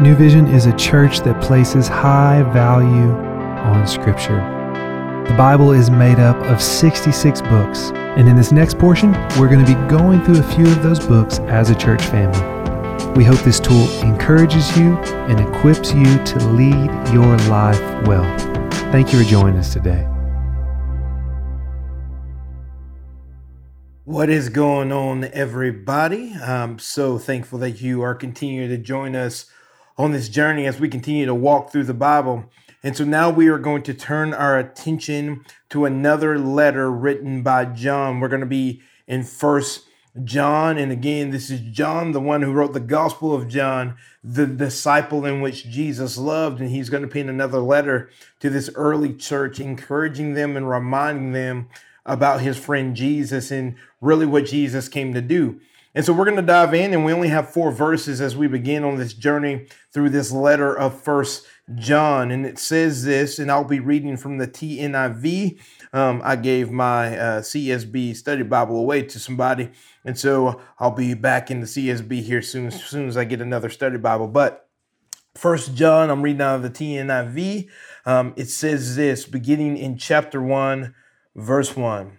New Vision is a church that places high value on Scripture. The Bible is made up of 66 books, and in this next portion, we're going to be going through a few of those books as a church family. We hope this tool encourages you and equips you to lead your life well. Thank you for joining us today. What is going on, everybody? I'm so thankful that you are continuing to join us on this journey as we continue to walk through the Bible. And so now we are going to turn our attention to another letter written by John. We're going to be in First John. And again, this is John, the one who wrote the Gospel of John, the disciple in which Jesus loved. And he's going to pen another letter to this early church, encouraging them and reminding them about his friend Jesus and really what Jesus came to do. And so we're going to dive in, and we only have four verses as we begin on this journey through this letter of First John. And it says this, and I'll be reading from the TNIV. Um, I gave my uh, CSB study Bible away to somebody, and so I'll be back in the CSB here soon, as soon as I get another study Bible. But First John, I'm reading out of the TNIV. Um, it says this, beginning in chapter one, verse one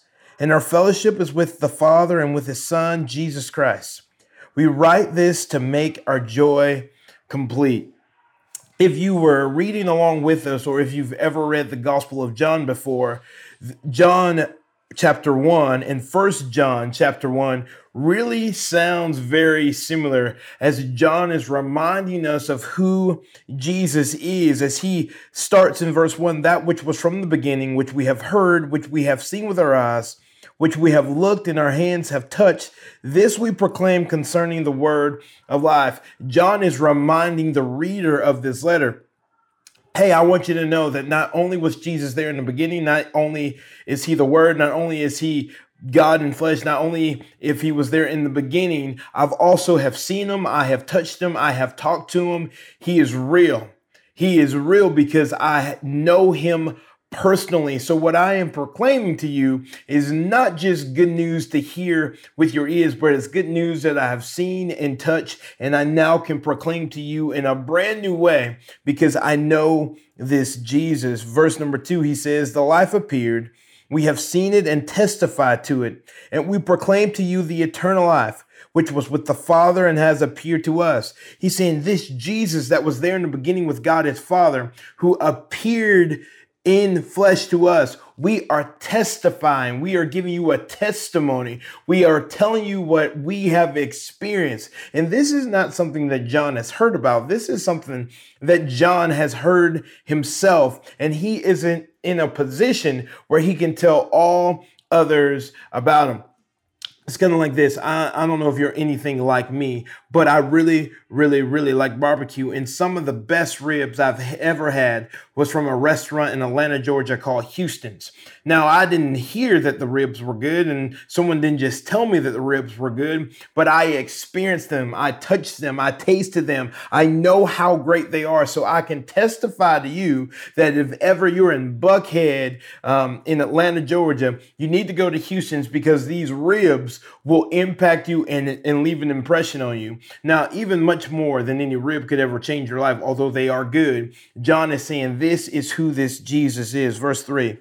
and our fellowship is with the Father and with His Son, Jesus Christ. We write this to make our joy complete. If you were reading along with us, or if you've ever read the Gospel of John before, John chapter 1 and First John chapter 1 really sounds very similar as John is reminding us of who Jesus is as he starts in verse 1 that which was from the beginning which we have heard which we have seen with our eyes which we have looked and our hands have touched. This we proclaim concerning the word of life. John is reminding the reader of this letter. Hey, I want you to know that not only was Jesus there in the beginning, not only is he the word, not only is he God in flesh, not only if he was there in the beginning, I've also have seen him, I have touched him, I have talked to him. He is real. He is real because I know him personally. So, what I am proclaiming to you is not just good news to hear with your ears, but it's good news that I have seen and touched, and I now can proclaim to you in a brand new way because I know this Jesus. Verse number two, he says, The life appeared. We have seen it and testified to it, and we proclaim to you the eternal life which was with the Father and has appeared to us. He's saying this Jesus that was there in the beginning with God his Father, who appeared in flesh to us. We are testifying. We are giving you a testimony. We are telling you what we have experienced. And this is not something that John has heard about. This is something that John has heard himself. And he isn't in a position where he can tell all others about him it's kind of like this. I, I don't know if you're anything like me, but I really, really, really like barbecue. And some of the best ribs I've ever had was from a restaurant in Atlanta, Georgia called Houston's. Now, I didn't hear that the ribs were good, and someone didn't just tell me that the ribs were good, but I experienced them. I touched them. I tasted them. I know how great they are. So I can testify to you that if ever you're in Buckhead um, in Atlanta, Georgia, you need to go to Houston's because these ribs will impact you and, and leave an impression on you. Now, even much more than any rib could ever change your life, although they are good, John is saying this is who this Jesus is. Verse 3.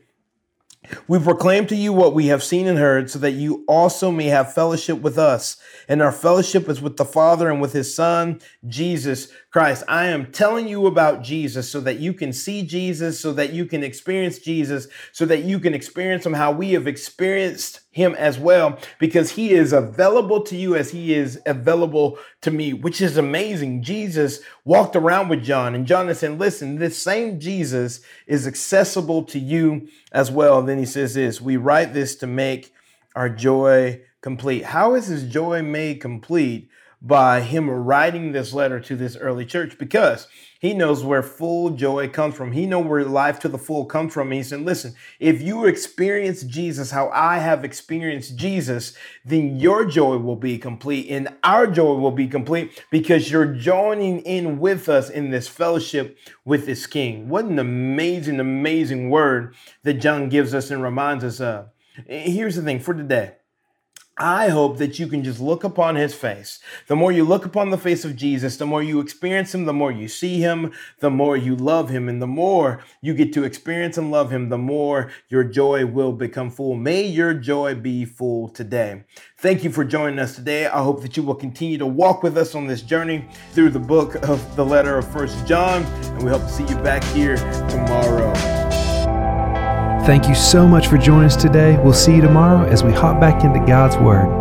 We proclaim to you what we have seen and heard, so that you also may have fellowship with us. And our fellowship is with the Father and with his Son, Jesus Christ. I am telling you about Jesus so that you can see Jesus, so that you can experience Jesus, so that you can experience him how we have experienced him as well, because he is available to you as he is available to me, which is amazing. Jesus walked around with John, and John is saying, Listen, this same Jesus is accessible to you as well. And then he says this We write this to make our joy complete. How is his joy made complete? By him writing this letter to this early church because he knows where full joy comes from. He knows where life to the full comes from. he said, listen, if you experience Jesus how I have experienced Jesus, then your joy will be complete and our joy will be complete because you're joining in with us in this fellowship with this King. What an amazing, amazing word that John gives us and reminds us of. Here's the thing for today. I hope that you can just look upon his face. The more you look upon the face of Jesus, the more you experience him, the more you see him, the more you love him, and the more you get to experience and love him, the more your joy will become full. May your joy be full today. Thank you for joining us today. I hope that you will continue to walk with us on this journey through the book of the letter of First John, and we hope to see you back here tomorrow. Thank you so much for joining us today. We'll see you tomorrow as we hop back into God's Word.